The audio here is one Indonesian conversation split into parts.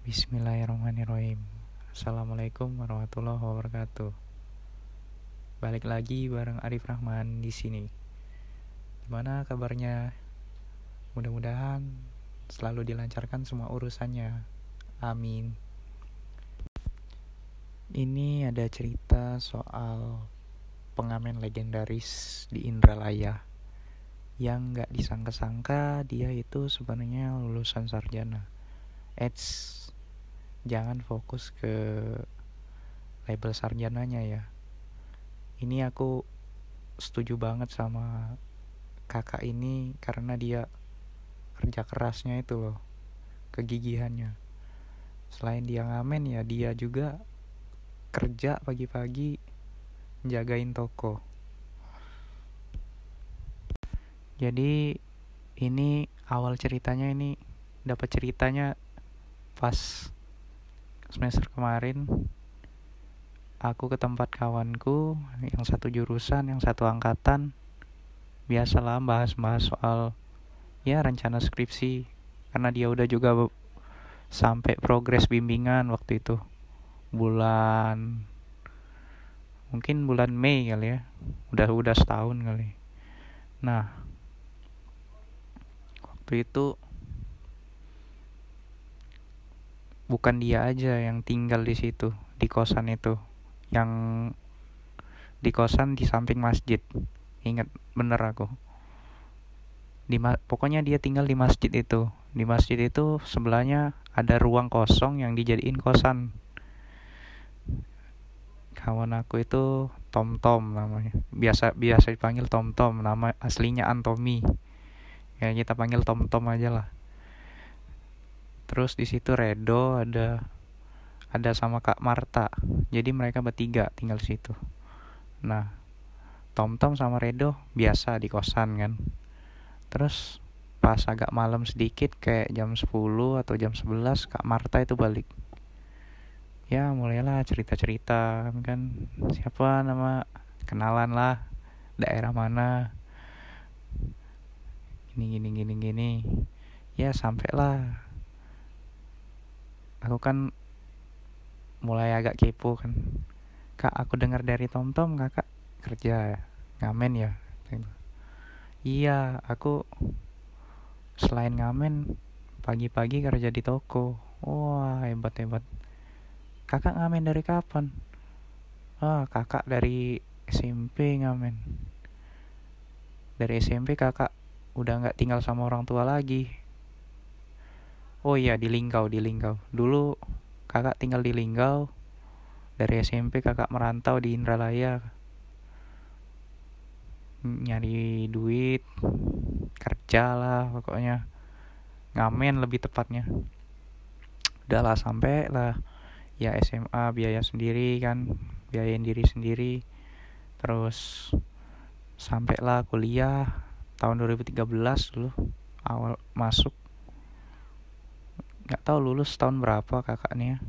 Bismillahirrahmanirrahim. Assalamualaikum warahmatullahi wabarakatuh. Balik lagi bareng Arif Rahman di sini. Gimana kabarnya? Mudah-mudahan selalu dilancarkan semua urusannya. Amin. Ini ada cerita soal pengamen legendaris di Indralaya yang nggak disangka-sangka dia itu sebenarnya lulusan sarjana. Eits, jangan fokus ke label sarjananya ya. Ini aku setuju banget sama kakak ini karena dia kerja kerasnya itu loh kegigihannya. Selain dia ngamen ya dia juga kerja pagi-pagi jagain toko. Jadi ini awal ceritanya ini dapat ceritanya pas semester kemarin aku ke tempat kawanku yang satu jurusan yang satu angkatan. Biasalah bahas-bahas soal ya rencana skripsi. Karena dia udah juga sampai progres bimbingan waktu itu. Bulan mungkin bulan Mei kali ya. Udah udah setahun kali. Nah waktu itu bukan dia aja yang tinggal di situ di kosan itu. Yang di kosan di samping masjid. Ingat bener aku. Di pokoknya dia tinggal di masjid itu. Di masjid itu sebelahnya ada ruang kosong yang dijadiin kosan. Kawan aku itu Tom Tom namanya. Biasa biasa dipanggil Tom Tom nama aslinya Antomi. Ya kita panggil Tom Tom aja lah terus di situ Redo ada ada sama Kak Marta. Jadi mereka bertiga tinggal di situ. Nah Tom Tom sama Redo biasa di kosan kan. Terus pas agak malam sedikit kayak jam 10 atau jam 11 Kak Marta itu balik. Ya mulailah cerita-cerita kan. Siapa nama kenalan lah daerah mana. Gini gini gini gini. Ya sampailah aku kan mulai agak kepo kan. Kak aku dengar dari Tom Tom kakak kerja ngamen ya? Iya aku selain ngamen pagi-pagi kerja di toko. Wah hebat hebat kakak ngamen dari kapan? Ah kakak dari SMP ngamen. Dari SMP kakak udah nggak tinggal sama orang tua lagi oh iya di Linggau di Linggau. Dulu kakak tinggal di Linggau. Dari SMP kakak merantau di Indralaya. Nyari duit kerja lah pokoknya. Ngamen lebih tepatnya. Udahlah sampai lah. Ya SMA biaya sendiri kan. Biayain diri sendiri. Terus sampailah kuliah. Tahun 2013 dulu awal masuk nggak tahu lulus tahun berapa kakaknya.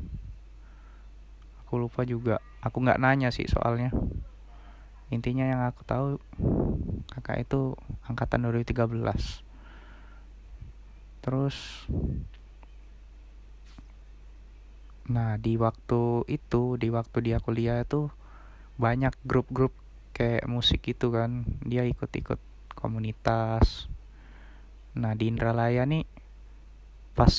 Aku lupa juga. Aku nggak nanya sih soalnya. Intinya yang aku tahu kakak itu angkatan 2013 terus nah di waktu itu di waktu dia kuliah itu banyak grup-grup kayak musik itu kan. Dia ikut-ikut komunitas. Nah di Indralaya nih pas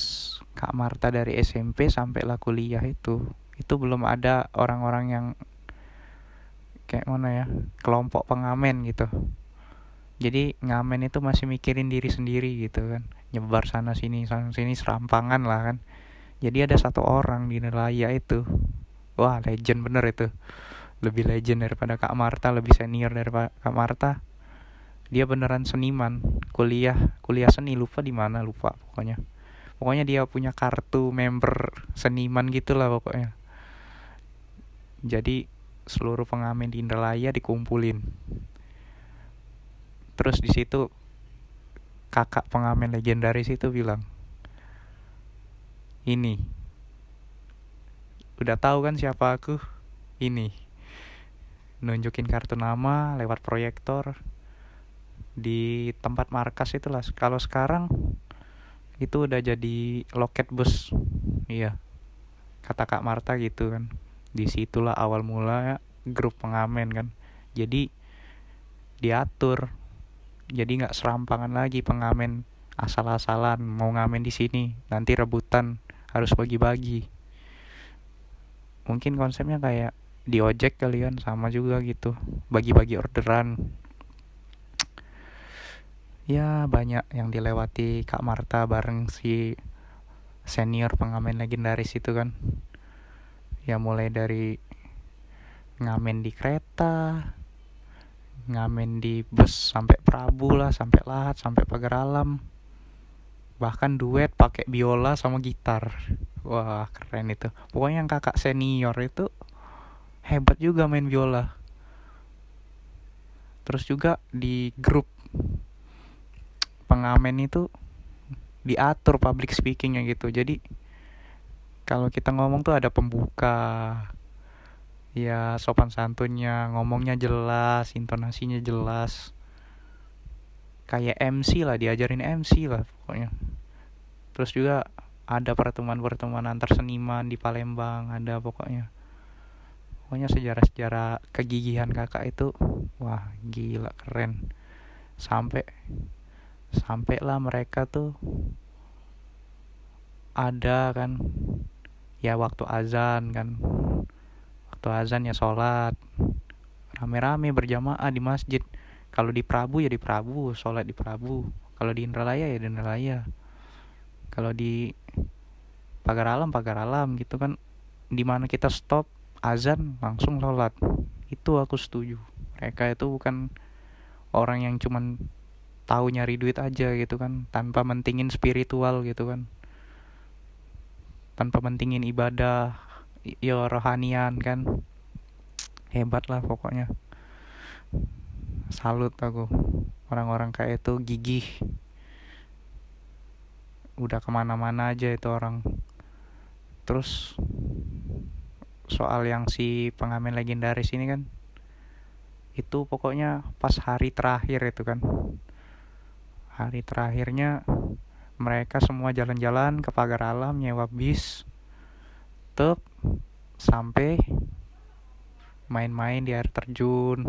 Kak Marta dari SMP sampai lah kuliah itu itu belum ada orang-orang yang kayak mana ya kelompok pengamen gitu. Jadi ngamen itu masih mikirin diri sendiri gitu kan. Nyebar sana sini sana sini serampangan lah kan. Jadi ada satu orang di nelayan itu. Wah legend bener itu. Lebih legend daripada Kak Marta lebih senior daripada Kak Marta. Dia beneran seniman kuliah kuliah seni lupa di mana lupa pokoknya pokoknya dia punya kartu member seniman gitulah pokoknya. Jadi seluruh pengamen di Indralaya dikumpulin. Terus di situ kakak pengamen legendaris itu bilang ini udah tahu kan siapa aku? Ini nunjukin kartu nama lewat proyektor di tempat markas itulah. Kalau sekarang itu udah jadi loket bus. Iya. Kata Kak Marta gitu kan. Di situlah awal mula grup pengamen kan. Jadi diatur. Jadi nggak serampangan lagi pengamen. Asal-asalan mau ngamen di sini. Nanti rebutan. Harus bagi-bagi. Mungkin konsepnya kayak di ojek kalian sama juga gitu. Bagi-bagi orderan ya banyak yang dilewati Kak Marta bareng si senior pengamen legendaris itu kan. Ya mulai dari ngamen di kereta ngamen di bus sampai Prabu lah sampai Lahat sampai Pagar Alam. Bahkan duet pakai biola sama gitar. Wah keren itu. Pokoknya yang kakak senior itu hebat juga main biola. Terus juga di grup pengamen itu diatur public speakingnya gitu. Jadi kalau kita ngomong tuh ada pembuka ya sopan santunnya ngomongnya jelas intonasinya jelas. Kayak MC lah diajarin MC lah pokoknya. Terus juga ada pertemuan-pertemuan antar seniman di Palembang ada pokoknya. Pokoknya sejarah-sejarah kegigihan kakak itu wah gila keren. Sampai sampailah mereka tuh ada kan. Ya waktu azan kan. Waktu azan ya sholat. Rame-rame berjamaah di masjid. Kalau di Prabu ya di Prabu sholat di Prabu. Kalau di Indralaya ya di Indralaya. Kalau di pagar alam pagar alam gitu kan. Di mana kita stop azan langsung sholat. Itu aku setuju. Mereka itu bukan orang yang cuman tahu nyari duit aja gitu kan tanpa mentingin spiritual gitu kan. Tanpa mentingin ibadah ya rohanian kan. Hebat lah pokoknya. Salut aku. Orang-orang kayak itu gigih. Udah ke mana-mana aja itu orang. Terus soal yang si pengamen legendaris ini kan itu pokoknya pas hari terakhir itu kan hari terakhirnya mereka semua jalan-jalan ke pagar alam nyewa bis tuh sampai main-main di air terjun.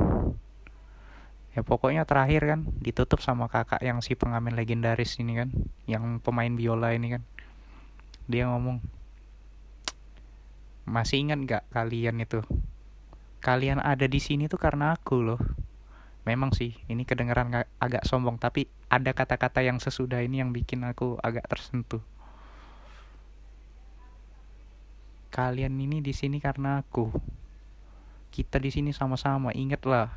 Ya pokoknya terakhir kan ditutup sama kakak yang si pengamen legendaris ini kan yang pemain biola ini kan. Dia ngomong masih ingat gak kalian itu? Kalian ada di sini tuh karena aku loh memang sih ini kedengaran agak sombong tapi ada kata-kata yang sesudah ini yang bikin aku agak tersentuh. Kalian ini di sini karena aku. Kita di sini sama-sama ingatlah.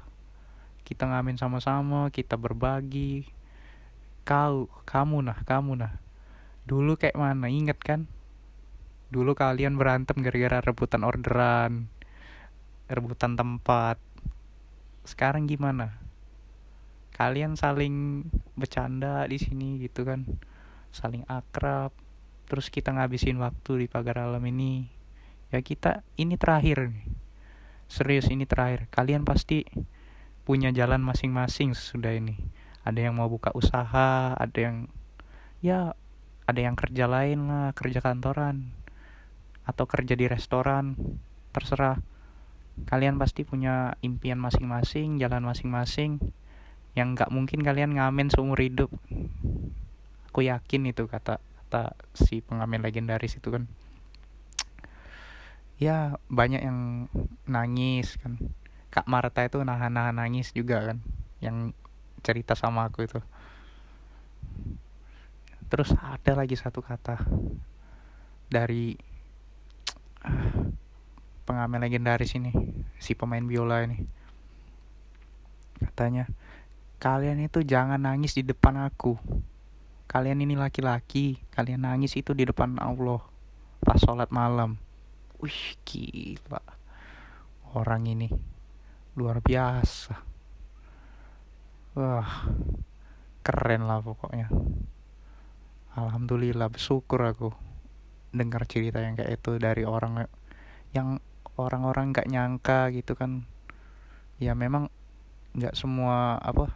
Kita ngamen sama-sama kita berbagi. Kau kamu nah kamu nah. Dulu kayak mana inget kan? Dulu kalian berantem gara-gara rebutan orderan rebutan tempat sekarang gimana? Kalian saling bercanda di sini gitu kan? Saling akrab terus kita ngabisin waktu di pagar alam ini. Ya kita ini terakhir nih. Serius ini terakhir. Kalian pasti punya jalan masing-masing sudah ini. Ada yang mau buka usaha ada yang ya ada yang kerja lain lah kerja kantoran atau kerja di restoran. Terserah kalian pasti punya impian masing-masing jalan masing-masing yang nggak mungkin kalian ngamen seumur hidup. Aku yakin itu kata kata si pengamen legendaris itu kan. Ya banyak yang nangis kan. Kak Marta itu nahan-nahan nangis juga kan yang cerita sama aku itu. Terus ada lagi satu kata dari pengamen legendaris ini si pemain biola ini. Katanya kalian itu jangan nangis di depan aku. Kalian ini laki-laki kalian nangis itu di depan Allah. Pas sholat malam. Wih gila. Orang ini luar biasa. Wah keren lah pokoknya. Alhamdulillah bersyukur aku dengar cerita yang kayak itu dari orang yang orang-orang nggak nyangka gitu kan. Ya memang nggak semua apa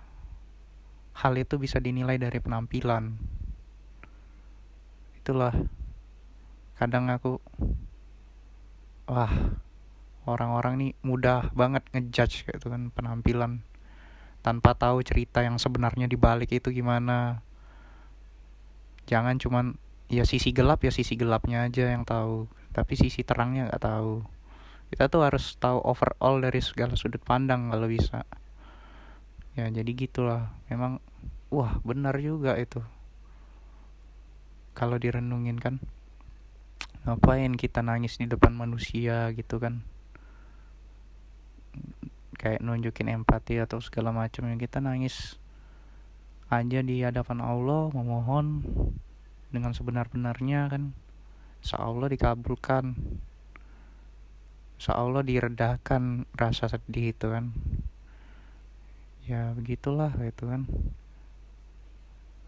hal itu bisa dinilai dari penampilan. Itulah. Kadang aku wah orang-orang nih mudah banget ngejudge kayak itu kan penampilan. Tanpa tahu cerita yang sebenarnya dibalik itu gimana. Jangan cuman ya sisi gelap ya sisi gelapnya aja yang tahu. Tapi sisi terangnya nggak tahu kita tuh harus tahu overall dari segala sudut pandang kalau bisa. Ya jadi gitulah. Memang wah benar juga itu. Kalau direnungin kan ngapain kita nangis di depan manusia gitu kan? Kayak nunjukin empati atau segala macam yang kita nangis aja di hadapan Allah memohon dengan sebenar-benarnya kan. Insya dikabulkan Insya Allah diredakan rasa sedih itu kan. Ya begitulah itu kan.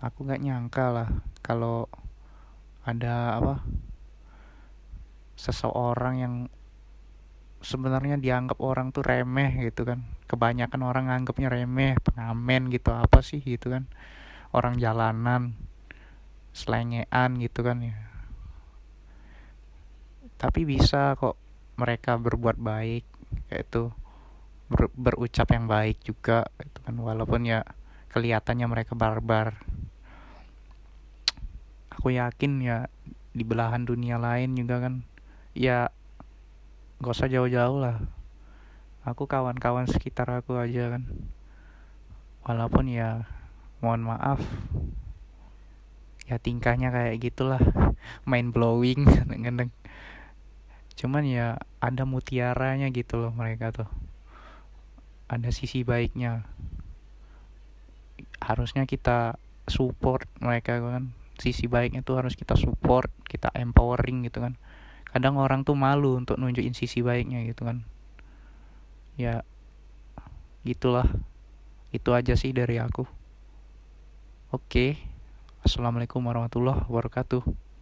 Aku gak nyangka lah kalau ada apa seseorang yang sebenarnya dianggap orang tuh remeh gitu kan. Kebanyakan orang anggapnya remeh pengamen gitu apa sih gitu kan. Orang jalanan selengean gitu kan ya. Tapi bisa kok mereka berbuat baik yaitu ber, berucap yang baik juga itu kan. Walaupun ya kelihatannya mereka barbar. Aku yakin ya di belahan dunia lain juga kan ya gak usah jauh-jauh lah. Aku kawan-kawan sekitar aku aja kan. Walaupun ya mohon maaf. Ya tingkahnya kayak gitulah main blowing kadang cuman ya ada mutiaranya gitu loh mereka tuh. Ada sisi baiknya. Harusnya kita support mereka kan. Sisi baiknya tuh harus kita support kita empowering gitu kan. Kadang orang tuh malu untuk nunjukin sisi baiknya gitu kan. Ya gitulah. Itu aja sih dari aku. Oke. Assalamualaikum warahmatullahi wabarakatuh